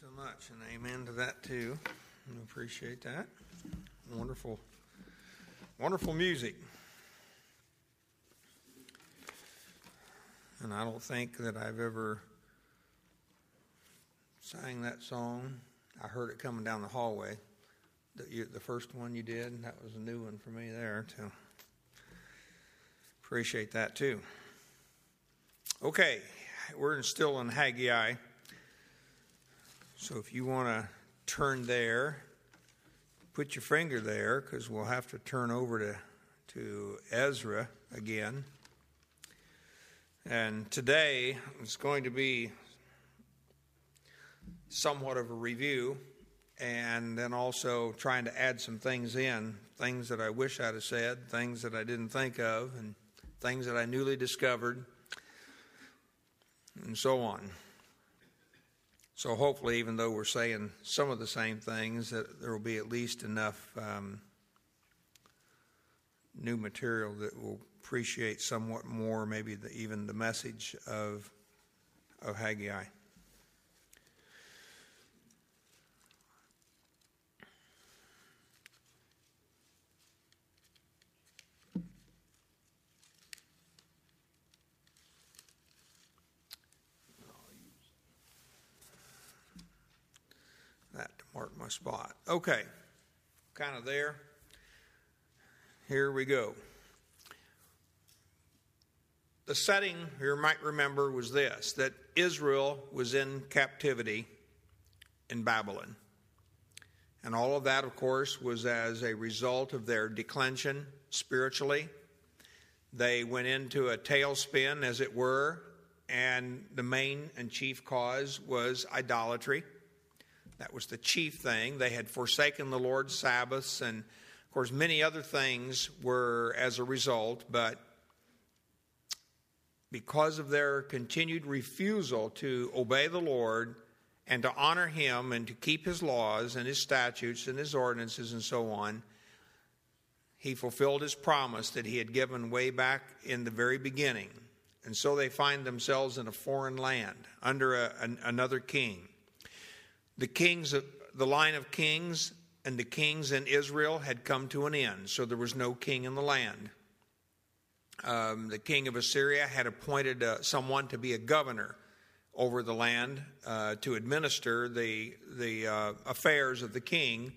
so much, and amen to that too. I appreciate that. Wonderful, wonderful music. And I don't think that I've ever sang that song. I heard it coming down the hallway. The, you, the first one you did, and that was a new one for me there, too. Appreciate that too. Okay, we're still in Haggai. So if you want to turn there, put your finger there because we'll have to turn over to, to Ezra again. And today it's going to be somewhat of a review and then also trying to add some things in things that I wish I'd have said, things that I didn't think of, and things that I newly discovered, and so on. So hopefully, even though we're saying some of the same things, that there will be at least enough um, new material that will appreciate somewhat more, maybe the, even the message of of Haggai. Mark my spot. Okay, kind of there. Here we go. The setting, you might remember, was this that Israel was in captivity in Babylon. And all of that, of course, was as a result of their declension spiritually. They went into a tailspin, as it were, and the main and chief cause was idolatry. That was the chief thing. They had forsaken the Lord's Sabbaths, and of course, many other things were as a result, but because of their continued refusal to obey the Lord and to honor Him and to keep His laws and His statutes and His ordinances and so on, He fulfilled His promise that He had given way back in the very beginning. And so they find themselves in a foreign land under a, an, another king. The kings, of the line of kings and the kings in Israel had come to an end, so there was no king in the land. Um, the king of Assyria had appointed uh, someone to be a governor over the land uh, to administer the the uh, affairs of the king,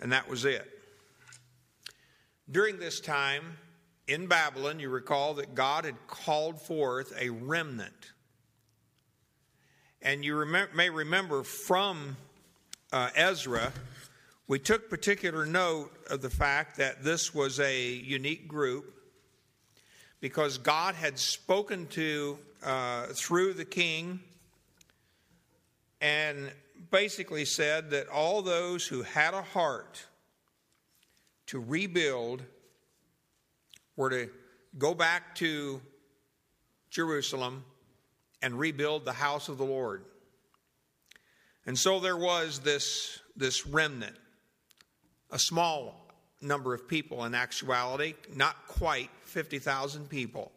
and that was it. During this time in Babylon, you recall that God had called forth a remnant and you may remember from uh, Ezra, we took particular note of the fact that this was a unique group because God had spoken to uh, through the king and basically said that all those who had a heart to rebuild were to go back to Jerusalem and rebuild the house of the Lord. And so there was this, this remnant, a small number of people in actuality, not quite 50,000 people.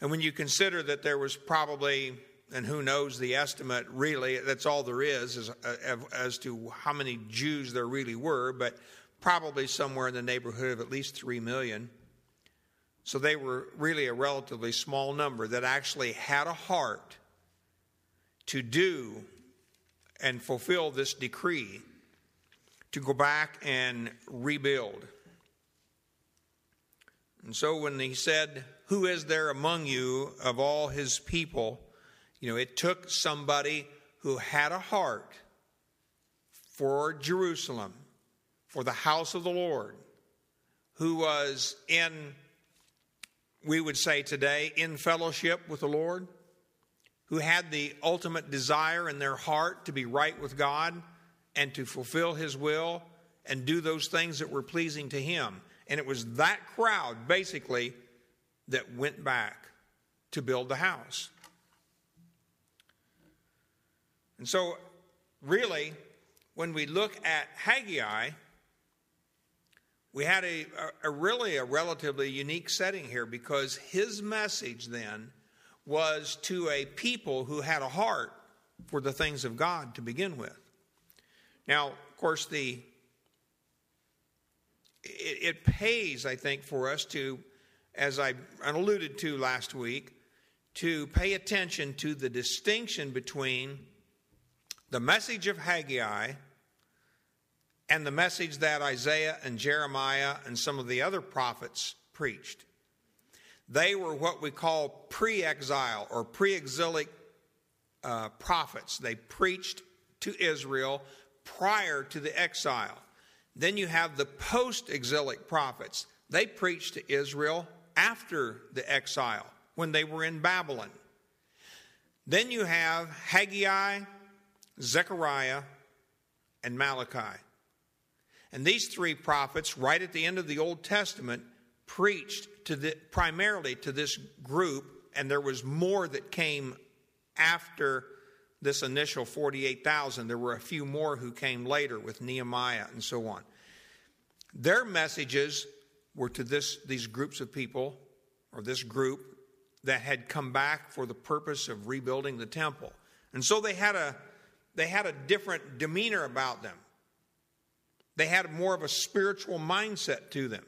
And when you consider that there was probably, and who knows the estimate really, that's all there is as, uh, as to how many Jews there really were, but probably somewhere in the neighborhood of at least 3 million. So they were really a relatively small number that actually had a heart to do and fulfill this decree to go back and rebuild. And so when he said, Who is there among you of all his people? You know, it took somebody who had a heart for Jerusalem, for the house of the Lord, who was in we would say today, in fellowship with the Lord, who had the ultimate desire in their heart to be right with God and to fulfill His will and do those things that were pleasing to Him. And it was that crowd, basically, that went back to build the house. And so, really, when we look at Haggai, we had a, a, really a relatively unique setting here because his message then was to a people who had a heart for the things of God to begin with. Now, of course, the it, it pays, I think, for us to, as I alluded to last week, to pay attention to the distinction between the message of Haggai and the message that Isaiah and Jeremiah and some of the other prophets preached. They were what we call pre exile or pre exilic uh, prophets. They preached to Israel prior to the exile. Then you have the post exilic prophets. They preached to Israel after the exile when they were in Babylon. Then you have Haggai, Zechariah, and Malachi. And these three prophets, right at the end of the Old Testament, preached to the, primarily to this group, and there was more that came after this initial 48,000. There were a few more who came later with Nehemiah and so on. Their messages were to this, these groups of people, or this group, that had come back for the purpose of rebuilding the temple. And so they had a, they had a different demeanor about them. They had more of a spiritual mindset to them.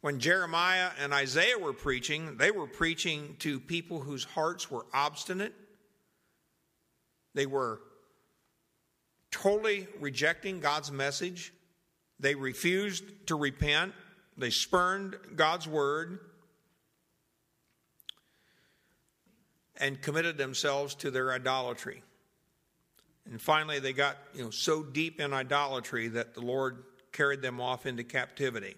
When Jeremiah and Isaiah were preaching, they were preaching to people whose hearts were obstinate. They were totally rejecting God's message. They refused to repent. They spurned God's word and committed themselves to their idolatry. And finally, they got you know, so deep in idolatry that the Lord carried them off into captivity.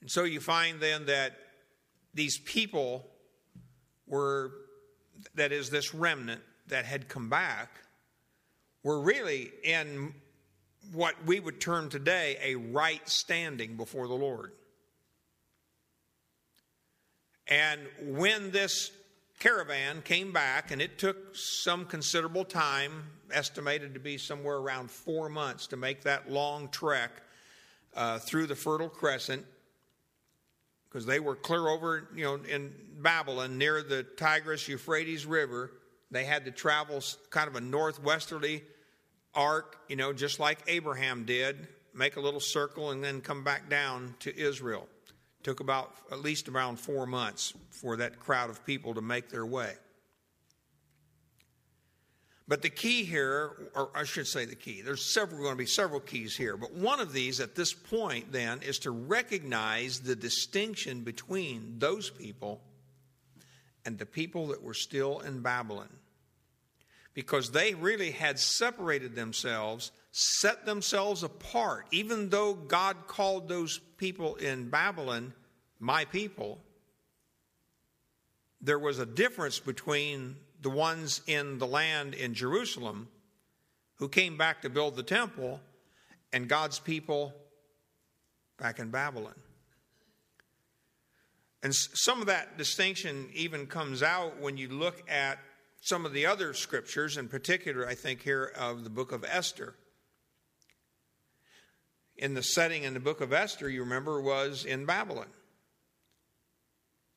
And so you find then that these people were, that is, this remnant that had come back, were really in what we would term today a right standing before the Lord. And when this caravan came back, and it took some considerable time, estimated to be somewhere around four months to make that long trek uh, through the Fertile Crescent, because they were clear over, you know, in Babylon near the Tigris Euphrates River. They had to travel kind of a northwesterly arc, you know, just like Abraham did, make a little circle and then come back down to Israel. Took about at least around four months for that crowd of people to make their way. But the key here, or I should say the key, there's several going to be several keys here, but one of these at this point then is to recognize the distinction between those people and the people that were still in Babylon. Because they really had separated themselves, set themselves apart. Even though God called those people in Babylon my people, there was a difference between the ones in the land in Jerusalem who came back to build the temple and God's people back in Babylon. And some of that distinction even comes out when you look at some of the other scriptures, in particular, I think, here of the book of Esther. In the setting in the book of Esther, you remember, was in Babylon.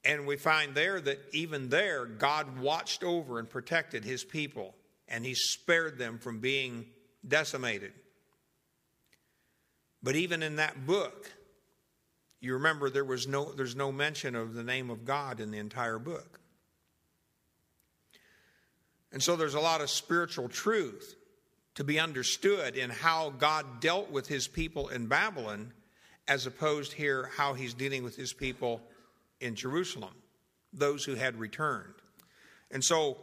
And we find there that even there, God watched over and protected his people, and he spared them from being decimated. But even in that book, you remember there was no, there's no mention of the name of God in the entire book. And so there's a lot of spiritual truth to be understood in how God dealt with his people in Babylon, as opposed here how he's dealing with his people in Jerusalem, those who had returned. And so,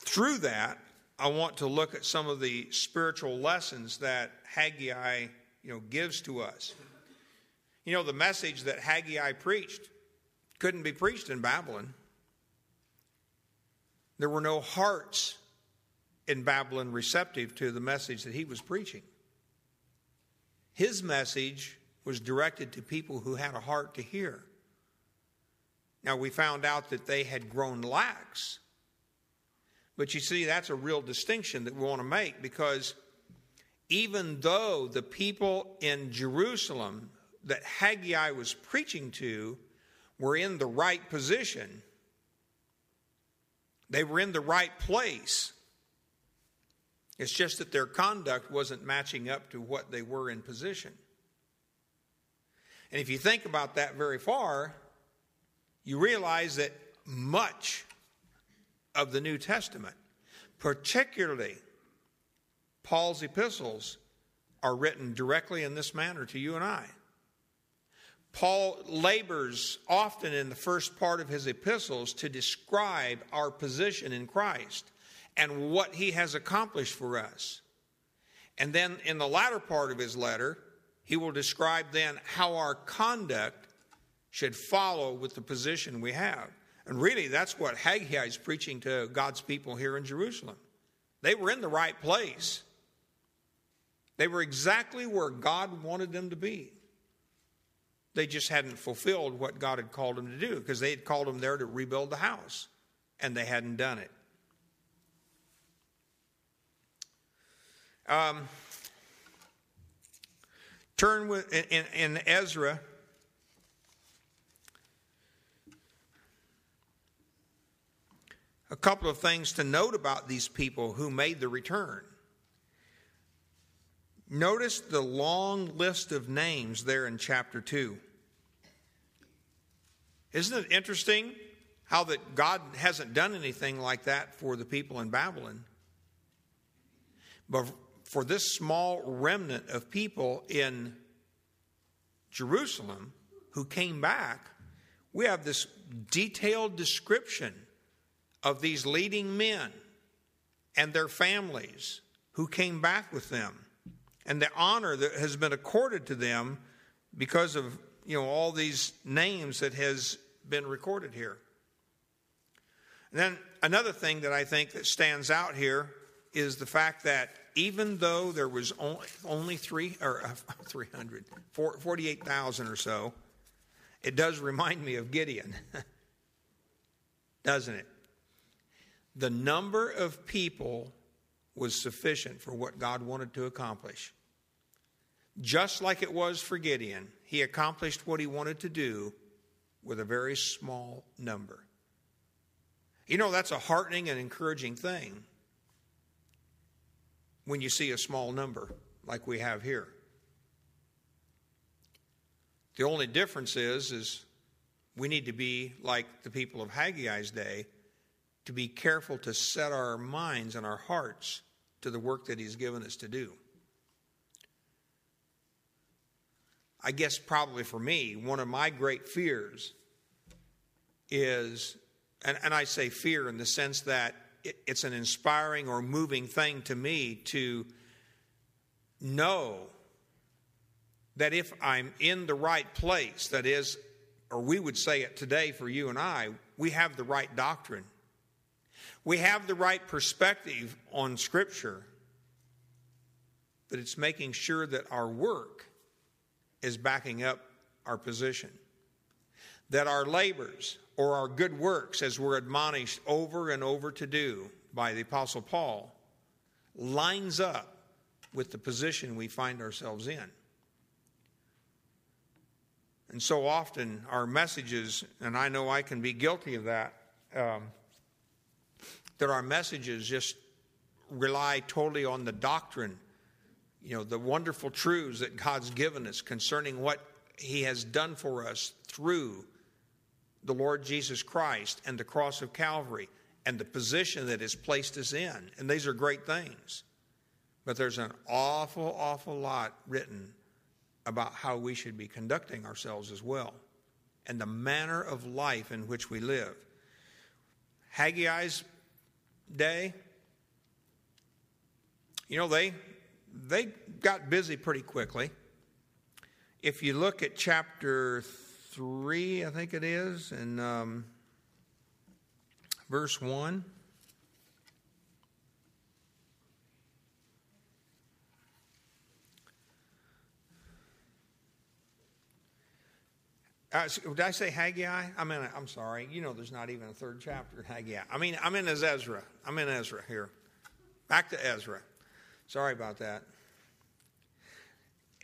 through that, I want to look at some of the spiritual lessons that Haggai, you know, gives to us. You know, the message that Haggai preached couldn't be preached in Babylon. There were no hearts in Babylon receptive to the message that he was preaching. His message was directed to people who had a heart to hear. Now, we found out that they had grown lax. But you see, that's a real distinction that we want to make because even though the people in Jerusalem that Haggai was preaching to were in the right position, they were in the right place. It's just that their conduct wasn't matching up to what they were in position. And if you think about that very far, you realize that much of the New Testament, particularly Paul's epistles, are written directly in this manner to you and I. Paul labors often in the first part of his epistles to describe our position in Christ and what he has accomplished for us. And then in the latter part of his letter, he will describe then how our conduct should follow with the position we have. And really, that's what Haggai is preaching to God's people here in Jerusalem. They were in the right place, they were exactly where God wanted them to be. They just hadn't fulfilled what God had called them to do because they had called them there to rebuild the house, and they hadn't done it. Um, turn with in, in Ezra. A couple of things to note about these people who made the return. Notice the long list of names there in chapter 2. Isn't it interesting how that God hasn't done anything like that for the people in Babylon? But for this small remnant of people in Jerusalem who came back, we have this detailed description of these leading men and their families who came back with them and the honor that has been accorded to them because of you know all these names that has been recorded here. And then another thing that I think that stands out here is the fact that even though there was only, only three or uh, 300, 48,000 or so, it does remind me of Gideon, doesn't it? The number of people was sufficient for what God wanted to accomplish. Just like it was for Gideon, he accomplished what he wanted to do with a very small number. You know, that's a heartening and encouraging thing when you see a small number like we have here. The only difference is, is we need to be like the people of Haggai's day to be careful to set our minds and our hearts to the work that he's given us to do. I guess probably for me, one of my great fears is, and, and I say fear in the sense that it, it's an inspiring or moving thing to me to know that if I'm in the right place, that is, or we would say it today for you and I, we have the right doctrine. We have the right perspective on Scripture, but it's making sure that our work is backing up our position. That our labors or our good works, as we're admonished over and over to do by the Apostle Paul, lines up with the position we find ourselves in. And so often our messages, and I know I can be guilty of that, um, that our messages just rely totally on the doctrine you know, the wonderful truths that God's given us concerning what He has done for us through the Lord Jesus Christ and the cross of Calvary and the position that has placed us in. And these are great things. But there's an awful, awful lot written about how we should be conducting ourselves as well and the manner of life in which we live. Haggai's day, you know, they they got busy pretty quickly. If you look at chapter 3, I think it is, and um, verse 1. Uh, did I say Haggai? I mean, I'm sorry. You know, there's not even a third chapter in Haggai. I mean, I'm in Ezra. I'm in Ezra here. Back to Ezra. Sorry about that.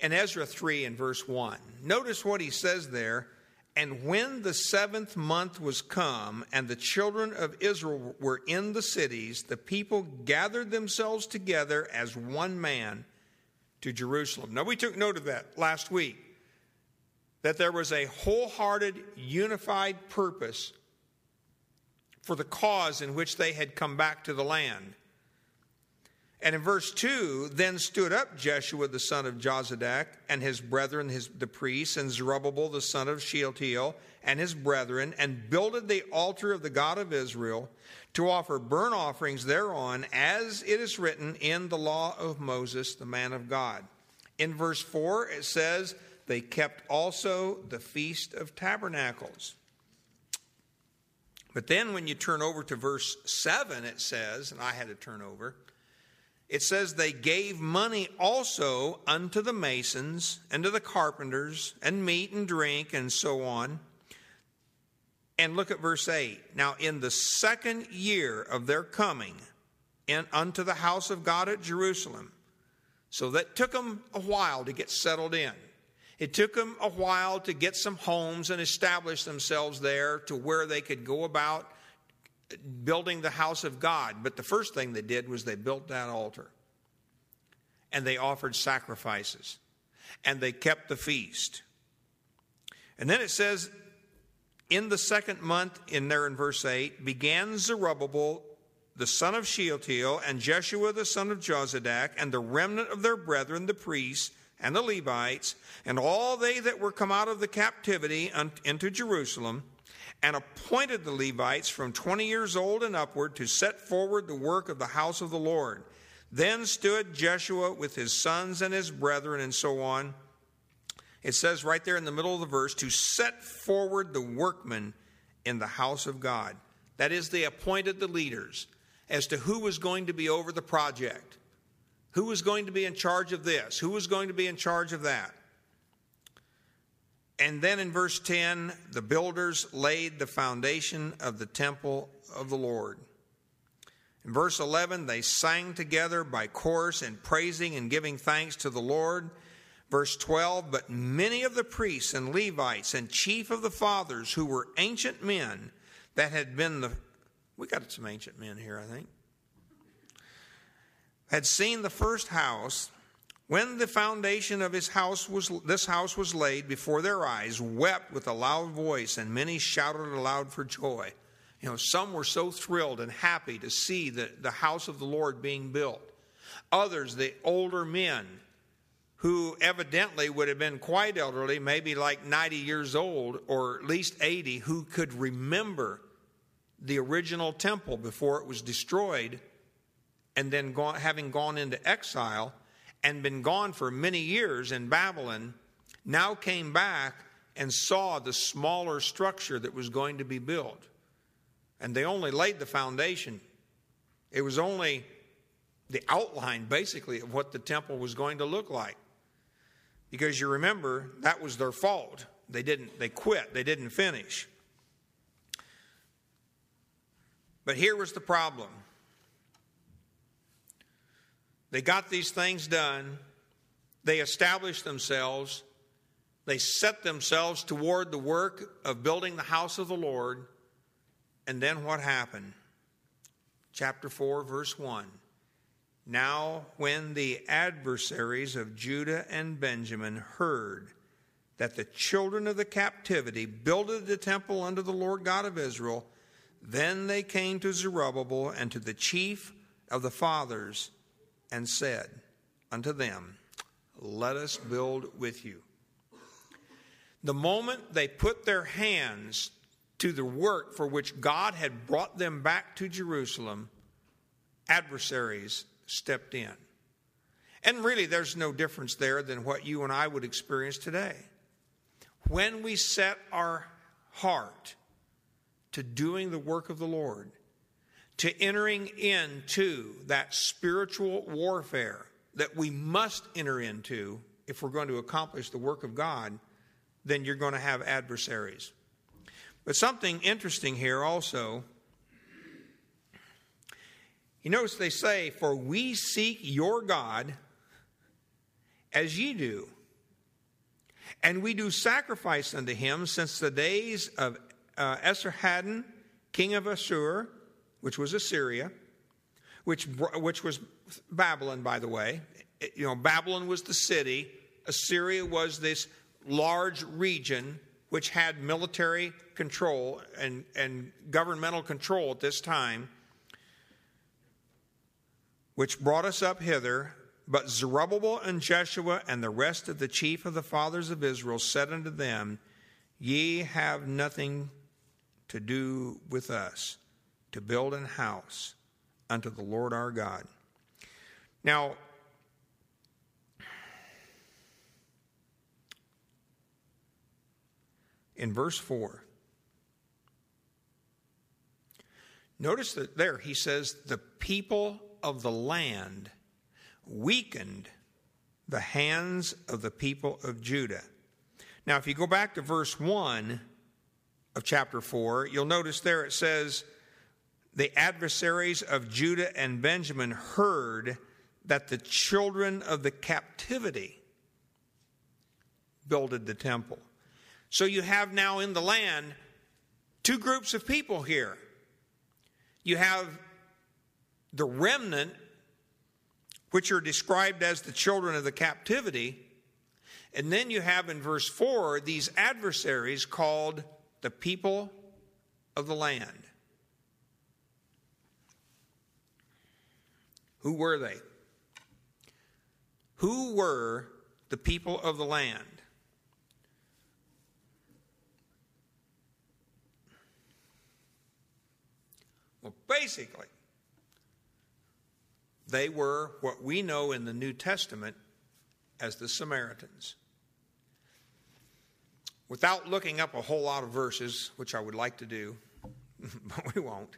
In Ezra 3 and verse 1, notice what he says there And when the seventh month was come, and the children of Israel were in the cities, the people gathered themselves together as one man to Jerusalem. Now, we took note of that last week, that there was a wholehearted, unified purpose for the cause in which they had come back to the land. And in verse 2, then stood up Jeshua the son of Jozadak and his brethren, his, the priests, and Zerubbabel the son of Shealtiel and his brethren, and builded the altar of the God of Israel to offer burnt offerings thereon, as it is written in the law of Moses, the man of God. In verse 4, it says, They kept also the Feast of Tabernacles. But then when you turn over to verse 7, it says, and I had to turn over, it says they gave money also unto the masons and to the carpenters and meat and drink and so on. And look at verse 8. Now, in the second year of their coming in, unto the house of God at Jerusalem, so that took them a while to get settled in. It took them a while to get some homes and establish themselves there to where they could go about building the house of God. But the first thing they did was they built that altar. And they offered sacrifices. And they kept the feast. And then it says, in the second month, in there in verse 8, began Zerubbabel the son of Shealtiel and Jeshua the son of Jozadak and the remnant of their brethren, the priests, and the Levites, and all they that were come out of the captivity into Jerusalem and appointed the Levites from 20 years old and upward to set forward the work of the house of the Lord. Then stood Jeshua with his sons and his brethren, and so on. It says right there in the middle of the verse to set forward the workmen in the house of God. That is, they appointed the leaders as to who was going to be over the project, who was going to be in charge of this, who was going to be in charge of that. And then in verse 10, the builders laid the foundation of the temple of the Lord. In verse 11, they sang together by chorus in praising and giving thanks to the Lord. Verse 12, but many of the priests and Levites and chief of the fathers who were ancient men that had been the, we got some ancient men here, I think, had seen the first house when the foundation of his house was this house was laid before their eyes wept with a loud voice and many shouted aloud for joy. You know some were so thrilled and happy to see the, the house of the lord being built. Others the older men who evidently would have been quite elderly maybe like 90 years old or at least 80 who could remember the original temple before it was destroyed and then having gone into exile and been gone for many years in Babylon, now came back and saw the smaller structure that was going to be built. And they only laid the foundation. It was only the outline, basically, of what the temple was going to look like. Because you remember, that was their fault. They didn't, they quit, they didn't finish. But here was the problem they got these things done. They established themselves. They set themselves toward the work of building the house of the Lord. And then what happened? Chapter 4, verse 1. Now, when the adversaries of Judah and Benjamin heard that the children of the captivity builded the temple unto the Lord God of Israel, then they came to Zerubbabel and to the chief of the fathers and said unto them, Let us build with you. The moment they put their hands to the work for which God had brought them back to Jerusalem, adversaries stepped in. And really, there's no difference there than what you and I would experience today. When we set our heart to doing the work of the Lord, to entering into that spiritual warfare that we must enter into if we're going to accomplish the work of God, then you're going to have adversaries. But something interesting here also. You notice they say, For we seek your God as ye do. And we do sacrifice unto him since the days of uh, Esarhaddon, king of Assur, which was Assyria, which, which was Babylon, by the way. You know, Babylon was the city, Assyria was this large region which had military control and, and governmental control at this time, which brought us up hither. But Zerubbabel and Jeshua and the rest of the chief of the fathers of Israel said unto them, Ye have nothing to do with us to build an house unto the Lord our God. Now, in verse 4, notice that there he says, The people of the land weakened the hands of the people of Judah. Now, if you go back to verse 1 of chapter 4, you'll notice there it says, The adversaries of Judah and Benjamin heard that the children of the captivity builded the temple. So you have now in the land two groups of people here. You have the remnant, which are described as the children of the captivity. And then you have in verse 4 these adversaries called the people of the land. Who were they? Who were the people of the land? Well, basically, they were what we know in the New Testament as the Samaritans. Without looking up a whole lot of verses, which I would like to do, but we won't,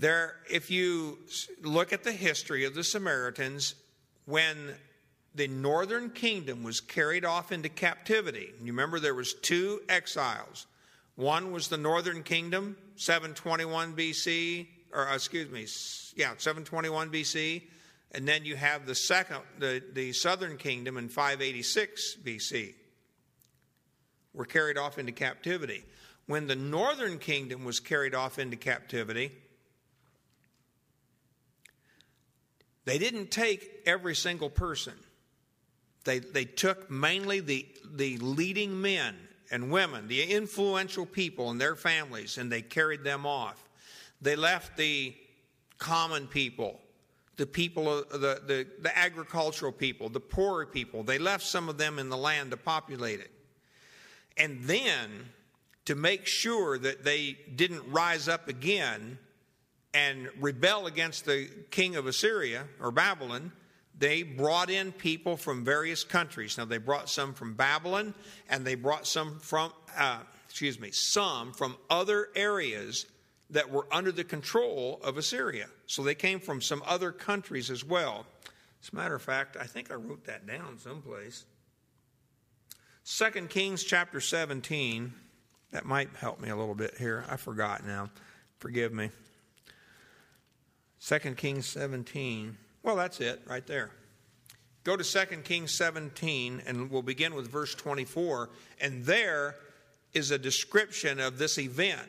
there, if you look at the history of the Samaritans, when the northern kingdom was carried off into captivity, you remember there was two exiles. One was the northern kingdom, 721 BC, or uh, excuse me, yeah, 721 BC. And then you have the second, the, the southern kingdom in 586 BC. Were carried off into captivity. When the northern kingdom was carried off into captivity, they didn't take every single person. They, they took mainly the, the leading men and women, the influential people and their families, and they carried them off. They left the common people, the people, the, the, the agricultural people, the poorer people. They left some of them in the land to populate it. And then, to make sure that they didn't rise up again and rebel against the king of Assyria or Babylon, they brought in people from various countries. Now, they brought some from Babylon, and they brought some from, uh, excuse me, some from other areas that were under the control of Assyria. So they came from some other countries as well. As a matter of fact, I think I wrote that down someplace. 2 Kings chapter 17. That might help me a little bit here. I forgot now. Forgive me. 2 Kings 17. Well, that's it right there. Go to 2 Kings 17, and we'll begin with verse 24. And there is a description of this event.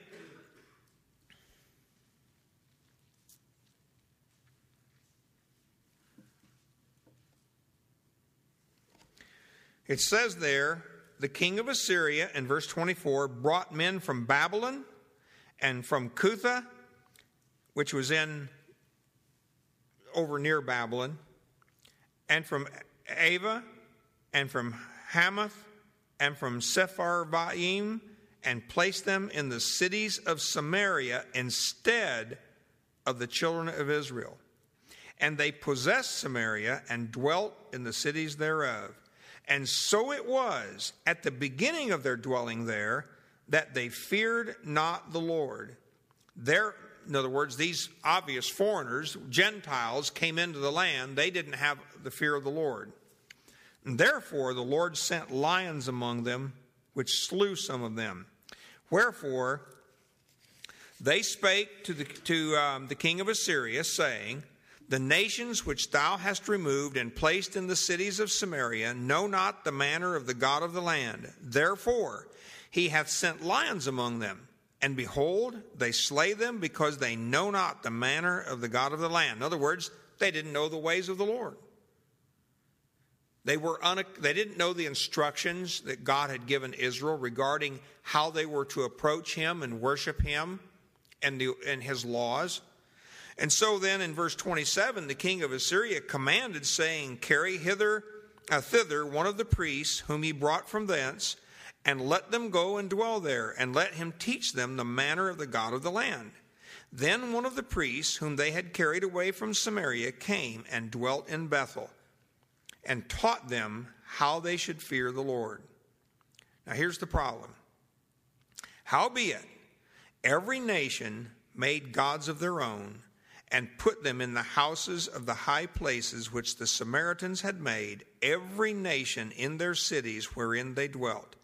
It says there, the king of Assyria, in verse 24, brought men from Babylon and from Cutha, which was in over near Babylon, and from Ava, and from Hamath, and from Sepharvaim, and placed them in the cities of Samaria instead of the children of Israel. And they possessed Samaria and dwelt in the cities thereof. And so it was at the beginning of their dwelling there that they feared not the Lord. There, in other words, these obvious foreigners, Gentiles, came into the land. They didn't have the fear of the Lord. And therefore, the Lord sent lions among them, which slew some of them. Wherefore, they spake to the, to, um, the king of Assyria, saying, The nations which thou hast removed and placed in the cities of Samaria know not the manner of the God of the land. Therefore, he hath sent lions among them. And behold, they slay them because they know not the manner of the God of the land. In other words, they didn't know the ways of the Lord. They, were un- they didn't know the instructions that God had given Israel regarding how they were to approach Him and worship Him and, the, and His laws. And so then in verse 27, the king of Assyria commanded, saying, Carry hither, uh, thither one of the priests whom he brought from thence, and let them go and dwell there, and let him teach them the manner of the God of the land. Then one of the priests whom they had carried away from Samaria came and dwelt in Bethel, and taught them how they should fear the Lord. Now here's the problem. Howbeit, every nation made gods of their own and put them in the houses of the high places which the Samaritans had made, every nation in their cities wherein they dwelt.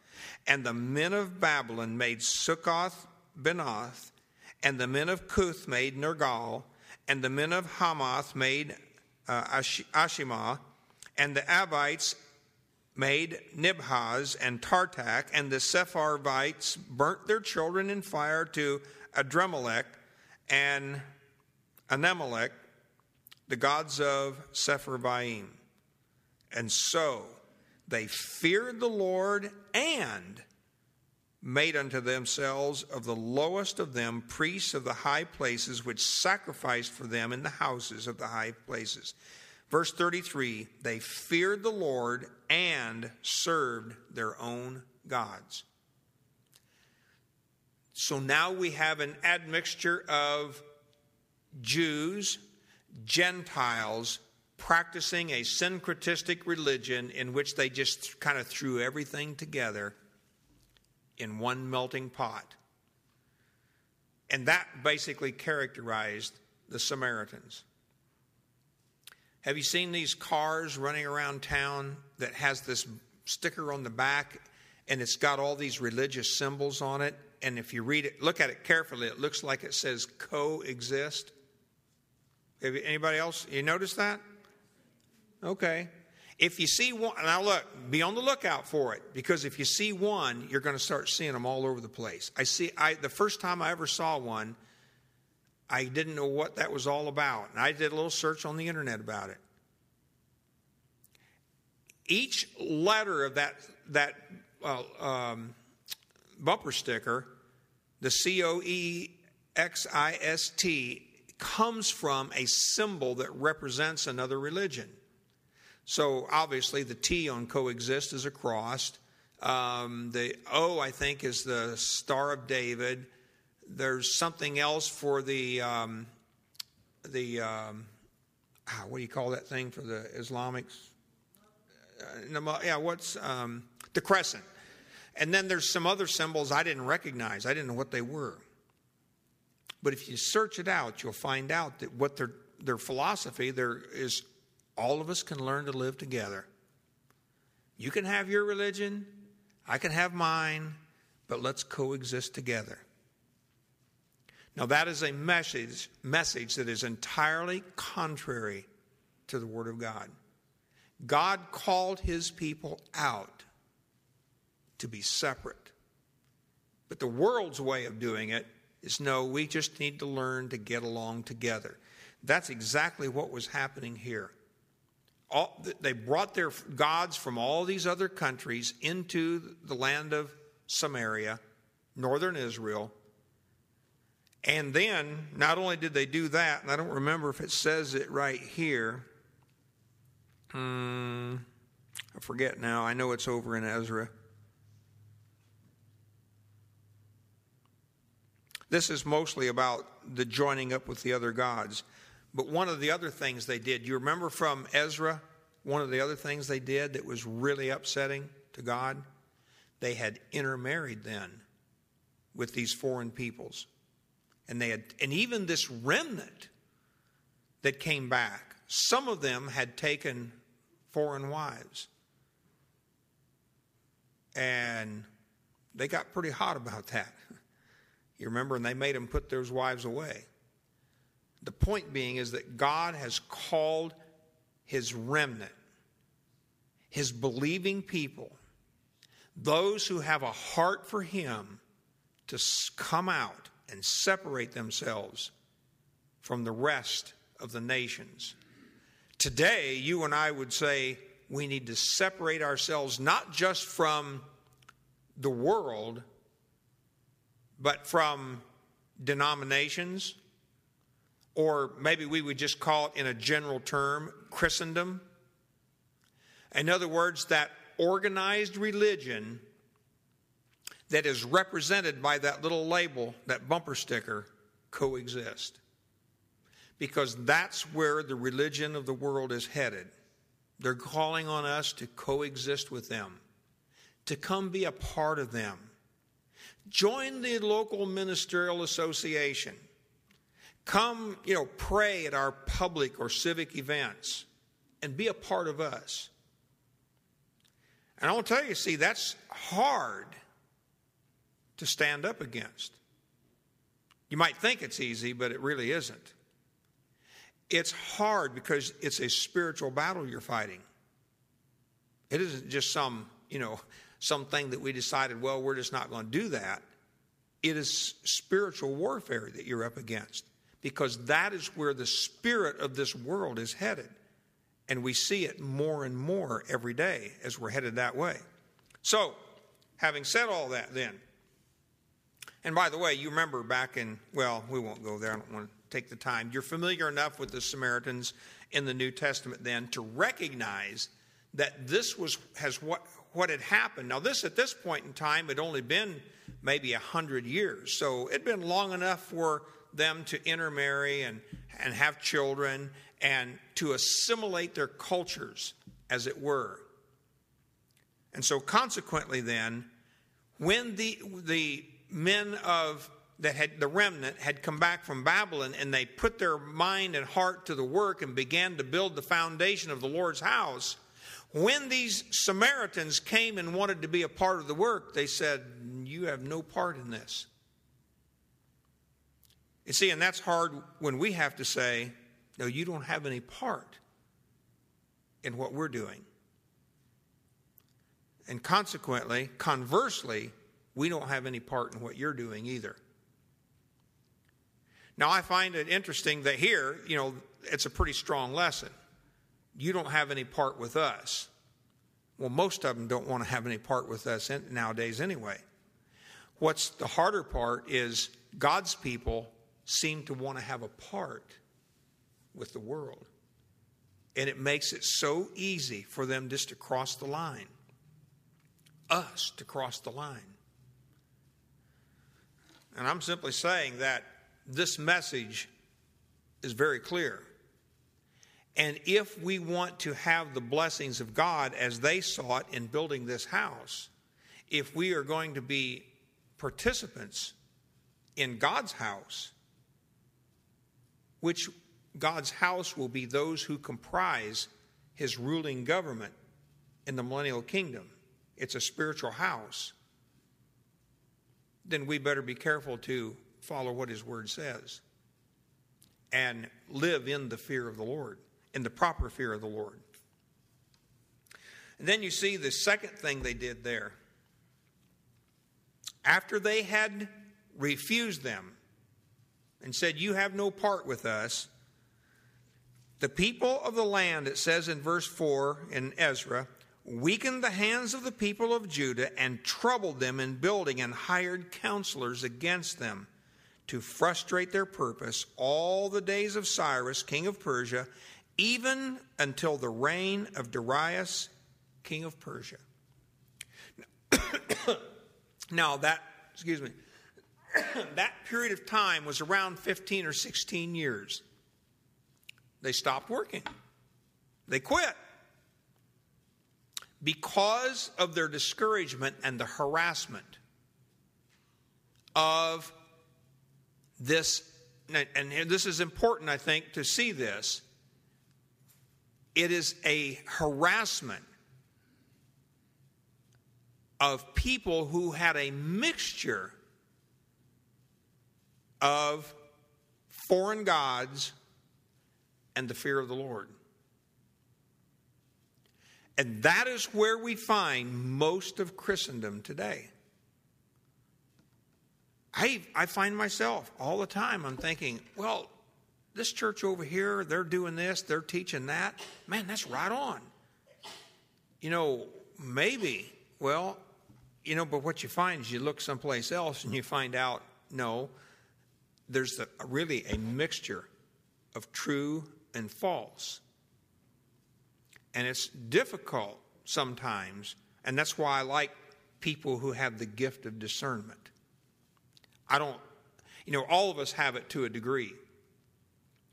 And the men of Babylon made Succoth Benoth, and the men of Cuth made Nergal, and the men of Hamath made uh, Ashimah, and the Avites made Nibhaz and Tartak, and the Sepharvites burnt their children in fire to Adrammelech and Anammelech, the gods of Sepharvaim. And so they feared the Lord and made unto themselves of the lowest of them priests of the high places, which sacrificed for them in the houses of the high places. Verse 33 they feared the Lord and served their own gods. So now we have an admixture of Jews, Gentiles practicing a syncretistic religion in which they just kind of threw everything together in one melting pot. And that basically characterized the Samaritans. Have you seen these cars running around town that has this sticker on the back and it's got all these religious symbols on it? And if you read it, look at it carefully, it looks like it says coexist. Have anybody else? You notice that? Okay. If you see one, now look, be on the lookout for it because if you see one, you're going to start seeing them all over the place. I see. I the first time I ever saw one, I didn't know what that was all about, and I did a little search on the internet about it. Each letter of that that uh, um, bumper sticker, the C O E X I S T, comes from a symbol that represents another religion. So obviously, the T on coexist is a cross. Um, the O, I think, is the Star of David. There's something else for the um, the um, ah, what do you call that thing for the Islamics? Uh, yeah, what's um, the crescent? And then there's some other symbols I didn't recognize. I didn't know what they were. But if you search it out, you'll find out that what their, their philosophy there is all of us can learn to live together. You can have your religion, I can have mine, but let's coexist together. Now that is a message message that is entirely contrary to the word of God. God called his people out to be separate. But the world's way of doing it is no, we just need to learn to get along together. That's exactly what was happening here. All, they brought their gods from all these other countries into the land of Samaria, northern Israel. And then, not only did they do that, and I don't remember if it says it right here. Um, I forget now. I know it's over in Ezra. This is mostly about the joining up with the other gods. But one of the other things they did, you remember from Ezra, one of the other things they did that was really upsetting to God? They had intermarried then with these foreign peoples. And they had and even this remnant that came back, some of them had taken foreign wives. And they got pretty hot about that. You remember, and they made them put those wives away. The point being is that God has called his remnant, his believing people, those who have a heart for him, to come out and separate themselves from the rest of the nations. Today, you and I would say we need to separate ourselves not just from the world, but from denominations, or maybe we would just call it in a general term Christendom. In other words, that organized religion that is represented by that little label, that bumper sticker, coexist. Because that's where the religion of the world is headed. They're calling on us to coexist with them, to come be a part of them. Join the local ministerial association. Come, you know, pray at our public or civic events and be a part of us. And I want to tell you, see, that's hard to stand up against. You might think it's easy, but it really isn't. It's hard because it's a spiritual battle you're fighting. It isn't just some, you know, something that we decided, well, we're just not going to do that. It is spiritual warfare that you're up against because that is where the spirit of this world is headed. And we see it more and more every day as we're headed that way. So, having said all that, then, and by the way, you remember back in, well, we won't go there. I don't want to take the time. You're familiar enough with the Samaritans in the New Testament then to recognize that this was has what what had happened. Now, this at this point in time had only been maybe a hundred years, so it'd been long enough for them to intermarry and and have children and to assimilate their cultures, as it were. And so, consequently, then, when the the men of that had the remnant had come back from Babylon and they put their mind and heart to the work and began to build the foundation of the Lord's house, when these Samaritans came and wanted to be a part of the work, they said, You have no part in this. You see, and that's hard when we have to say, No, you don't have any part in what we're doing. And consequently, conversely, we don't have any part in what you're doing either. Now, I find it interesting that here, you know, it's a pretty strong lesson. You don't have any part with us. Well, most of them don't want to have any part with us nowadays anyway. What's the harder part is God's people seem to want to have a part with the world. And it makes it so easy for them just to cross the line, us to cross the line. And I'm simply saying that this message is very clear. And if we want to have the blessings of God as they saw it in building this house, if we are going to be participants in God's house, which God's house will be those who comprise his ruling government in the millennial kingdom. It's a spiritual house then we better be careful to follow what His Word says and live in the fear of the Lord, in the proper fear of the Lord. And then you see the second thing they did there. After they had refused them and said, You have no part with us, the people of the land, it says in verse 4 in Ezra, weakened the hands of the people of Judah and troubled them in building and hired counselors against them to frustrate their purpose all the days of Cyrus, king of Persia, even until the reign of Darius, king of Persia. now, that, excuse me, that period of time was around 15 or 16 years. They stopped working, they quit because of their discouragement and the harassment of this, and this is important, I think, to see this. It is a harassment of people who had a mixture of foreign gods, and the fear of the Lord. And that is where we find most of Christendom today. I, I find myself all the time, I'm thinking, well, this church over here, they're doing this, they're teaching that. Man, that's right on. You know, maybe, well, you know, but what you find is you look someplace else and you find out, no, there's a, really a mixture of true and false. And it's difficult sometimes, and that's why I like people who have the gift of discernment. I don't, you know, all of us have it to a degree.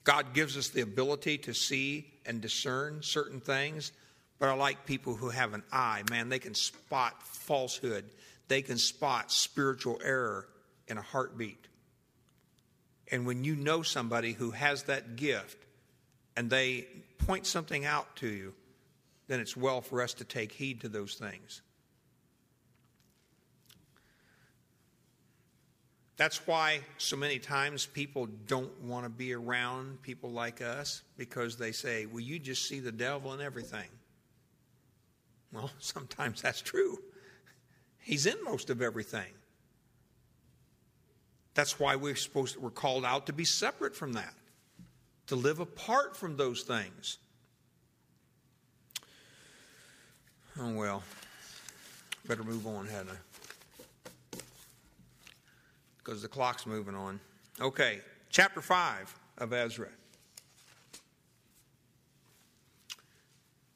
God gives us the ability to see and discern certain things, but I like people who have an eye. Man, they can spot falsehood, they can spot spiritual error in a heartbeat. And when you know somebody who has that gift and they point something out to you, then it's well for us to take heed to those things. That's why so many times people don't want to be around people like us because they say, Well, you just see the devil in everything. Well, sometimes that's true. He's in most of everything. That's why we're supposed to, we're called out to be separate from that, to live apart from those things. Oh well, better move on, hadn't I? Because the clock's moving on. Okay, chapter 5 of Ezra.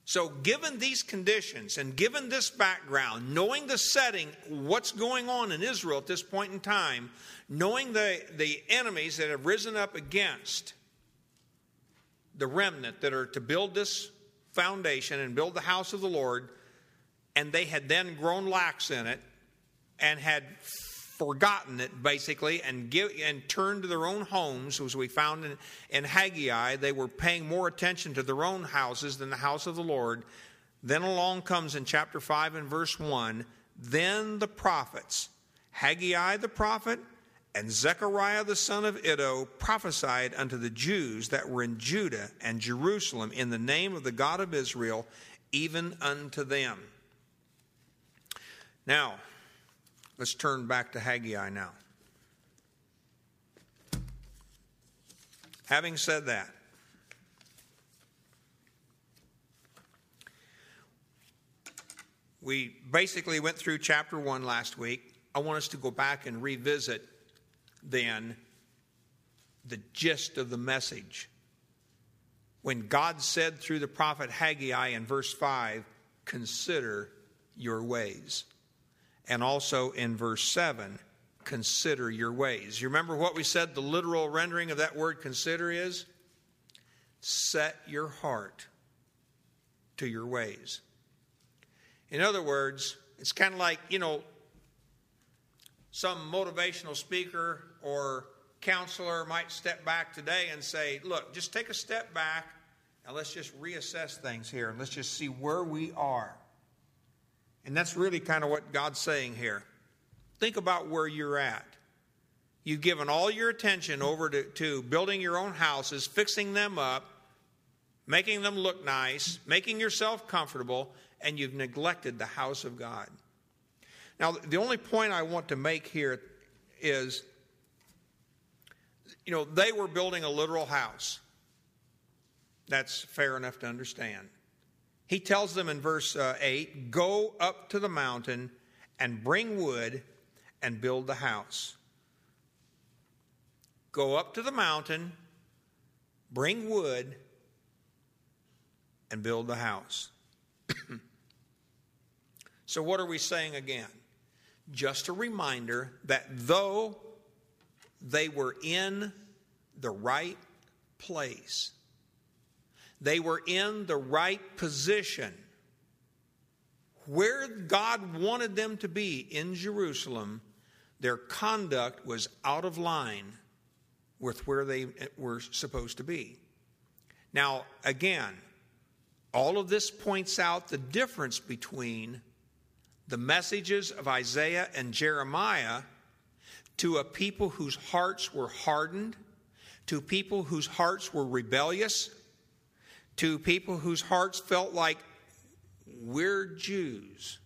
So, given these conditions and given this background, knowing the setting, what's going on in Israel at this point in time, knowing the, the enemies that have risen up against the remnant that are to build this foundation and build the house of the Lord, and they had then grown lax in it and had forgotten it basically and give, and turned to their own homes as we found in, in Haggai. They were paying more attention to their own houses than the house of the Lord. Then along comes in chapter 5 and verse 1 then the prophets Haggai the prophet and Zechariah the son of Iddo prophesied unto the Jews that were in Judah and Jerusalem in the name of the God of Israel even unto them. Now Let's turn back to Haggai now. Having said that, we basically went through chapter 1 last week. I want us to go back and revisit then the gist of the message. When God said through the prophet Haggai in verse 5, Consider your ways and also in verse 7, consider your ways. You remember what we said the literal rendering of that word consider is? Set your heart to your ways. In other words, it's kind of like, you know, some motivational speaker or counselor might step back today and say, look, just take a step back and let's just reassess things here and let's just see where we are. And that's really kind of what God's saying here. Think about where you're at. You've given all your attention over to, to building your own houses, fixing them up, making them look nice, making yourself comfortable, and you've neglected the house of God. Now, the only point I want to make here is you know, they were building a literal house. That's fair enough to understand. He tells them in verse uh, 8 Go up to the mountain and bring wood and build the house. Go up to the mountain, bring wood, and build the house. so, what are we saying again? Just a reminder that though they were in the right place, they were in the right position. Where God wanted them to be in Jerusalem, their conduct was out of line with where they were supposed to be. Now, again, all of this points out the difference between the messages of Isaiah and Jeremiah to a people whose hearts were hardened to people whose hearts were rebellious, to people whose hearts felt like we're Jews.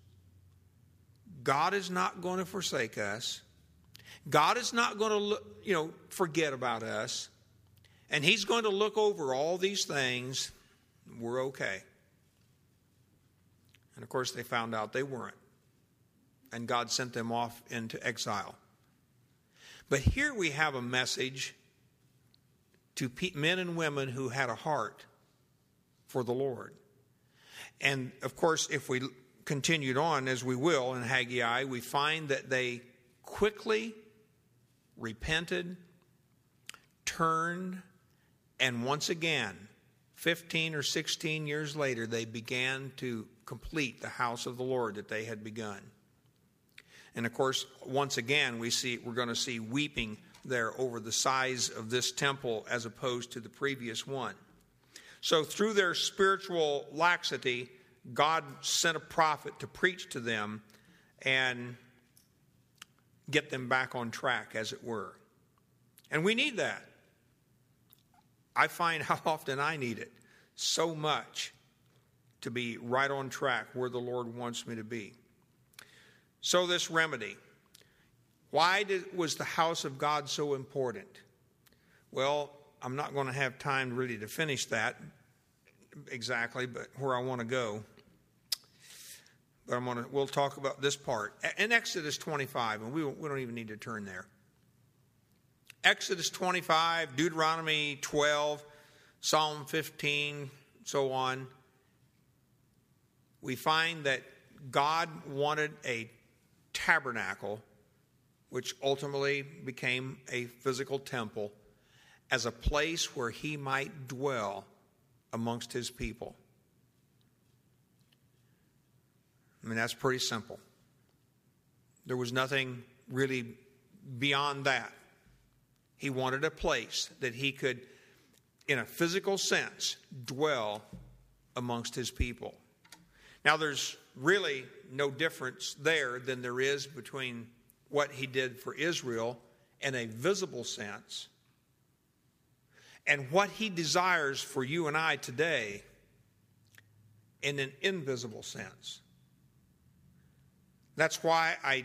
God is not going to forsake us. God is not going to, you know, forget about us. And he's going to look over all these things. We're okay. And of course, they found out they weren't. And God sent them off into exile. But here we have a message to men and women who had a heart for the Lord. And of course, if we continued on, as we will in Haggai, we find that they quickly repented, turned, and once again, 15 or 16 years later, they began to complete the house of the Lord that they had begun. And of course, once again, we see we're going to see weeping there over the size of this temple as opposed to the previous one. So, through their spiritual laxity, God sent a prophet to preach to them and get them back on track, as it were. And we need that. I find how often I need it so much to be right on track where the Lord wants me to be. So, this remedy. Why did, was the house of God so important? Well, I'm not going to have time really to finish that exactly, but where I want to go. But I'm going to, we'll talk about this part. In Exodus 25, and we, we don't even need to turn there. Exodus 25, Deuteronomy 12, Psalm 15, so on. We find that God wanted a tabernacle, which ultimately became a physical temple, as a place where he might dwell amongst his people. I mean, that's pretty simple. There was nothing really beyond that. He wanted a place that he could, in a physical sense, dwell amongst his people. Now, there's really no difference there than there is between what he did for Israel in a visible sense and what he desires for you and I today in an invisible sense. That's why I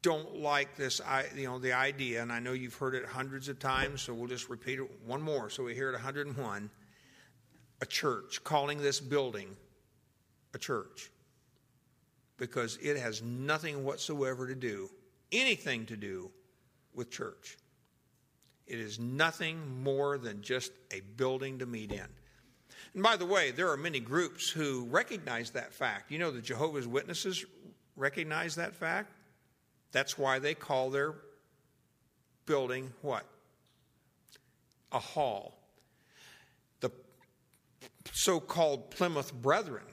don't like this, you know, the idea, and I know you've heard it hundreds of times, so we'll just repeat it one more so we hear it 101. A church, calling this building a church, because it has nothing whatsoever to do, anything to do with church. It is nothing more than just a building to meet in. And by the way, there are many groups who recognize that fact. You know, the Jehovah's Witnesses recognize that fact. That's why they call their building what? A hall. The so called Plymouth Brethren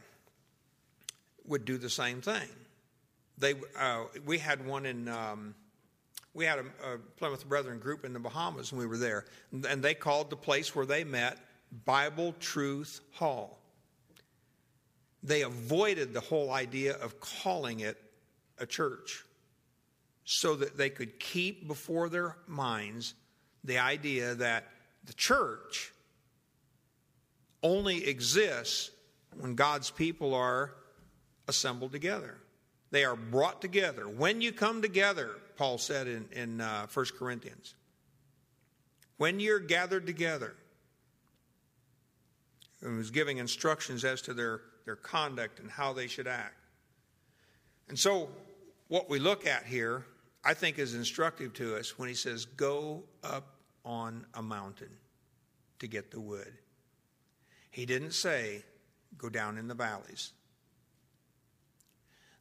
would do the same thing. They, uh, we had one in, um, we had a, a, Plymouth Brethren group in the Bahamas, and we were there. And they called the place where they met Bible Truth Hall. They avoided the whole idea of calling it a church so that they could keep before their minds the idea that the church only exists when God's people are assembled together. They are brought together. When you come together, Paul said in, in uh, 1 Corinthians, when you're gathered together, and was giving instructions as to their, their conduct and how they should act. And so, what we look at here I think is instructive to us when he says, Go up on a mountain to get the wood. He didn't say, Go down in the valleys.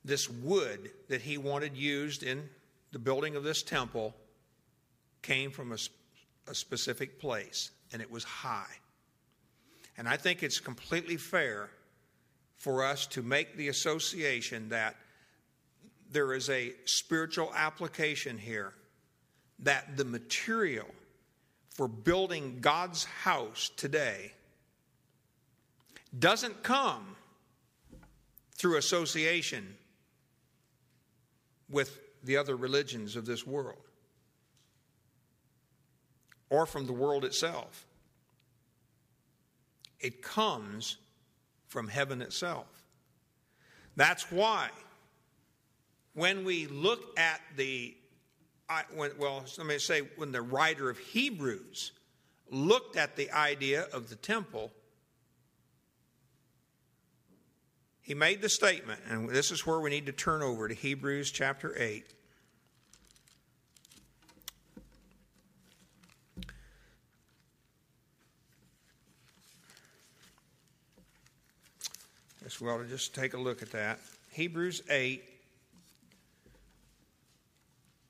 This wood that he wanted used in the building of this temple came from a, a specific place, and it was high. And I think it's completely fair for us to make the association that there is a spiritual application here that the material for building God's house today doesn't come through association with the other religions of this world. or from the world itself. It comes from heaven itself. That's why when we look at the, well, let me say, when the writer of Hebrews looked at the idea of the temple, he made the statement, and this is where we need to turn over to Hebrews chapter 8. Guess we ought to just take a look at that. Hebrews 8.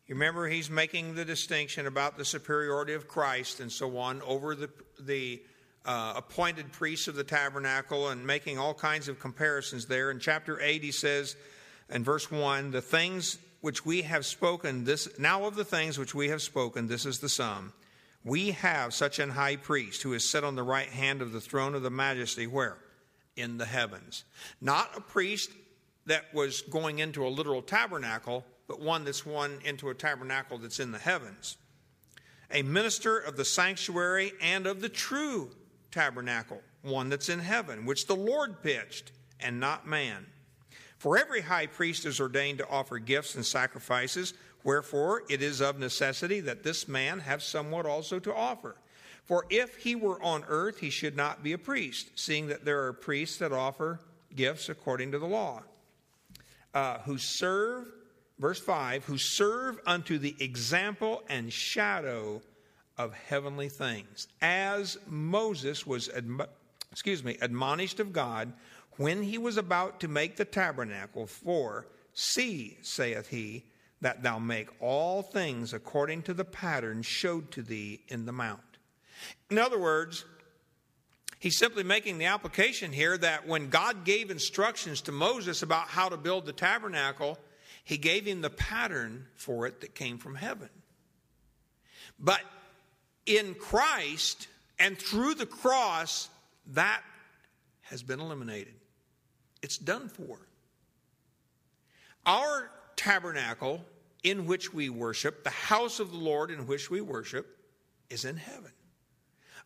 You remember he's making the distinction about the superiority of Christ and so on over the, the uh, appointed priests of the tabernacle and making all kinds of comparisons there. In chapter 8, he says, in verse 1, the things which we have spoken, this now of the things which we have spoken, this is the sum. We have such an high priest who is set on the right hand of the throne of the majesty, where? In the heavens. Not a priest that was going into a literal tabernacle, but one that's one into a tabernacle that's in the heavens. A minister of the sanctuary and of the true tabernacle, one that's in heaven, which the Lord pitched, and not man. For every high priest is ordained to offer gifts and sacrifices, wherefore it is of necessity that this man have somewhat also to offer. For if he were on earth, he should not be a priest, seeing that there are priests that offer gifts according to the law, uh, who serve, verse 5, who serve unto the example and shadow of heavenly things, as Moses was, admo- excuse me, admonished of God when he was about to make the tabernacle. For, see, saith he, that thou make all things according to the pattern showed to thee in the mount. In other words, he's simply making the application here that when God gave instructions to Moses about how to build the tabernacle, he gave him the pattern for it that came from heaven. But in Christ and through the cross, that has been eliminated. It's done for. Our tabernacle in which we worship, the house of the Lord in which we worship, is in heaven.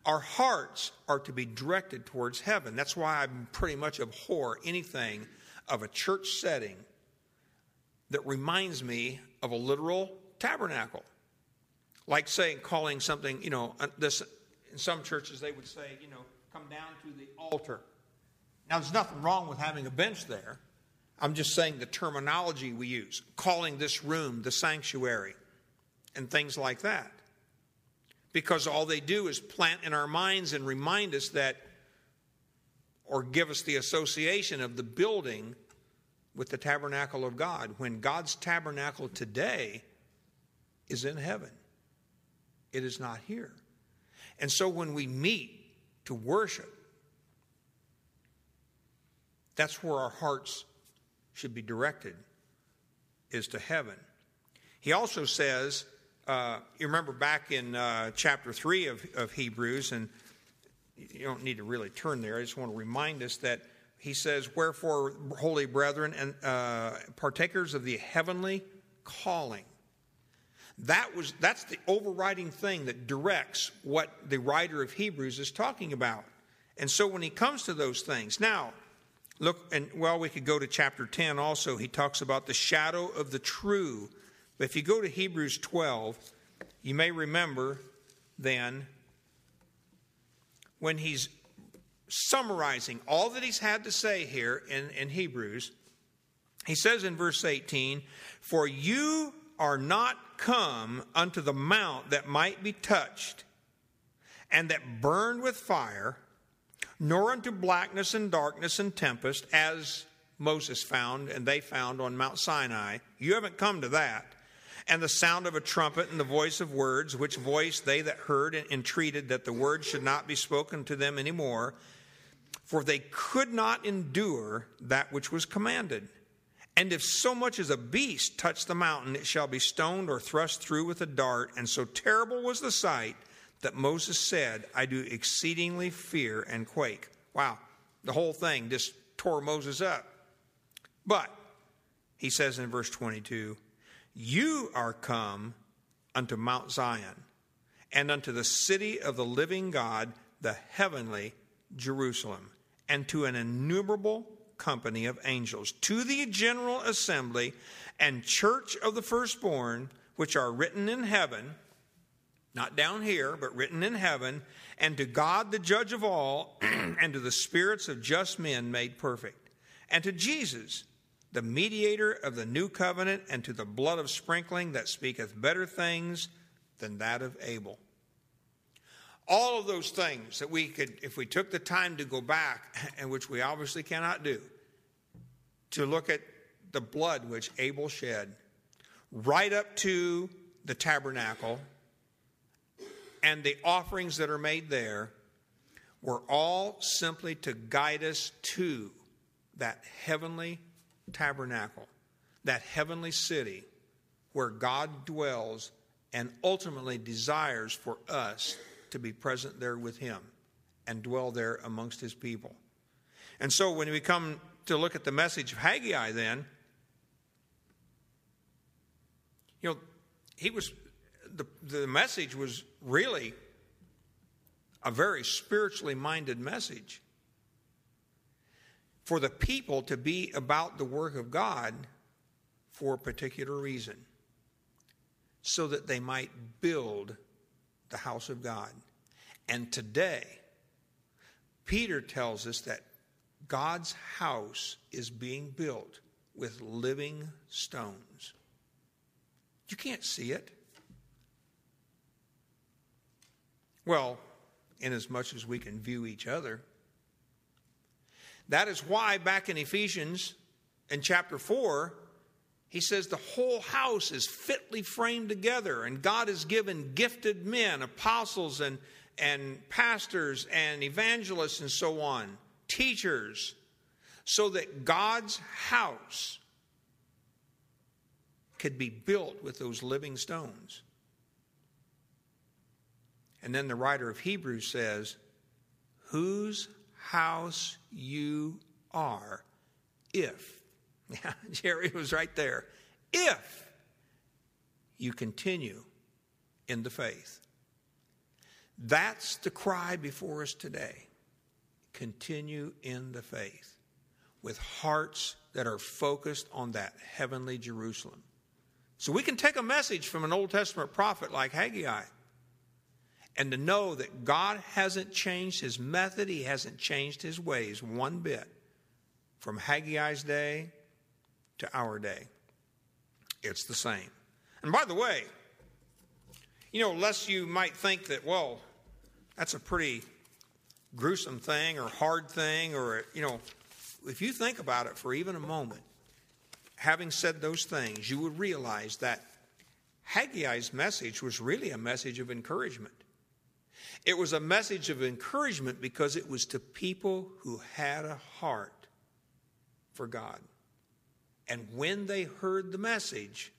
Our hearts are to be directed towards heaven. That's why I pretty much abhor anything of a church setting that reminds me of a literal tabernacle. Like saying, calling something, you know, uh, this, in some churches they would say, you know, come down to the altar. Now, there's nothing wrong with having a bench there. I'm just saying the terminology we use, calling this room the sanctuary, and things like that because all they do is plant in our minds and remind us that, or give us the association of the building with the tabernacle of God, when God's tabernacle today is in heaven. It is not here. And so when we meet to worship, that's where our hearts should be directed, is to heaven. He also says, uh, you remember back in uh, chapter 3 of, of Hebrews, and you don't need to really turn there. I just want to remind us that he says, Wherefore, holy brethren, and uh, partakers of the heavenly calling. That was that's the overriding thing that directs what the writer of Hebrews is talking about. And so when he comes to those things, now look and well we could go to chapter 10 also. He talks about the shadow of the true but if you go to Hebrews 12, you may remember then when he's summarizing all that he's had to say here in, in Hebrews, he says in verse 18, For you are not come unto the mount that might be touched, and that burned with fire, nor unto blackness and darkness and tempest, as Moses found and they found on Mount Sinai. You haven't come to that and the sound of a trumpet and the voice of words, which voice they that heard entreated that the word should not be spoken to them any more, for they could not endure that which was commanded. And if so much as a beast touch the mountain, it shall be stoned or thrust through with a dart. And so terrible was the sight that Moses said, I do exceedingly fear and quake. Wow, the whole thing just tore Moses up. But, he says in verse 22, you are come unto Mount Zion, and unto the city of the living God, the heavenly Jerusalem, and to an innumerable company of angels, to the general assembly and church of the firstborn, which are written in heaven, not down here, but written in heaven, and to God the judge of all, and to the spirits of just men made perfect, and to Jesus, the mediator of the new covenant, and to the blood of sprinkling that speaketh better things than that of Abel. All of those things that we could, if we took the time to go back, and which we obviously cannot do, to look at the blood which Abel shed, right up to the tabernacle and the offerings that are made there, were all simply to guide us to that heavenly tabernacle, that heavenly city where God dwells and ultimately desires for us to be present there with Him and dwell there amongst His people. And so when we come to look at the message of Haggai, then, you know, he was, the, the message was really a very spiritually minded message. For the people to be about the work of God for a particular reason, so that they might build the house of God. And today, Peter tells us that God's house is being built with living stones. You can't see it. Well, inasmuch as we can view each other. That is why, back in Ephesians in chapter 4, he says the whole house is fitly framed together, and God has given gifted men, apostles, and, and pastors, and evangelists, and so on, teachers, so that God's house could be built with those living stones. And then the writer of Hebrews says, Whose house you are, if Yeah, Jerry was right there. If you continue in the faith. That's the cry before us today. Continue in the faith with hearts that are focused on that heavenly Jerusalem. So we can take a message from an Old Testament prophet like Haggai and to know that God hasn't changed his method, he hasn't changed his ways one bit from Haggai's day to our day. It's the same. And by the way, you know, lest you might think that, well, that's a pretty gruesome thing or hard thing, or, you know, if you think about it for even a moment, having said those things, you would realize that Haggai's message was really a message of encouragement. It was a message of encouragement because it was to people who had a heart for God. And when they heard the message,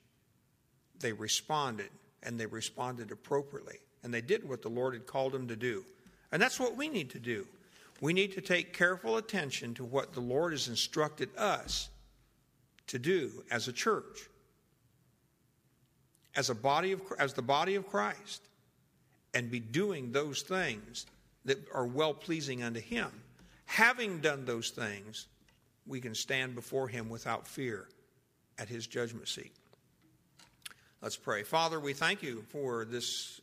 they responded, and they responded appropriately. And they did what the Lord had called them to do. And that's what we need to do. We need to take careful attention to what the Lord has instructed us to do as a church, as a body of as the body of Christ, and be doing those things that are well pleasing unto Him. Having done those things, we can stand before Him without fear at His judgment seat. Let's pray. Father, we thank you for this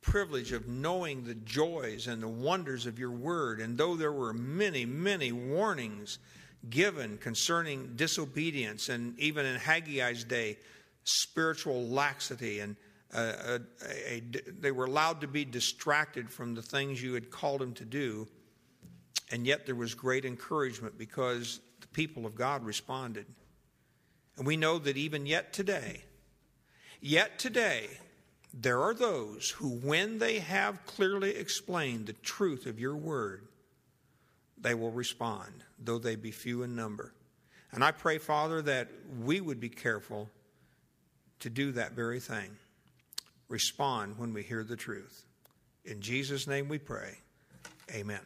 privilege of knowing the joys and the wonders of your word. And though there were many, many warnings given concerning disobedience, and even in Haggai's day, spiritual laxity, and a, a, a, they were allowed to be distracted from the things you had called them to do. And yet there was great encouragement because the people of God responded. And we know that even yet today, yet today, there are those who, when they have clearly explained the truth of your word, they will respond, though they be few in number. And I pray, Father, that we would be careful to do that very thing. Respond when we hear the truth. In Jesus' name we pray. Amen.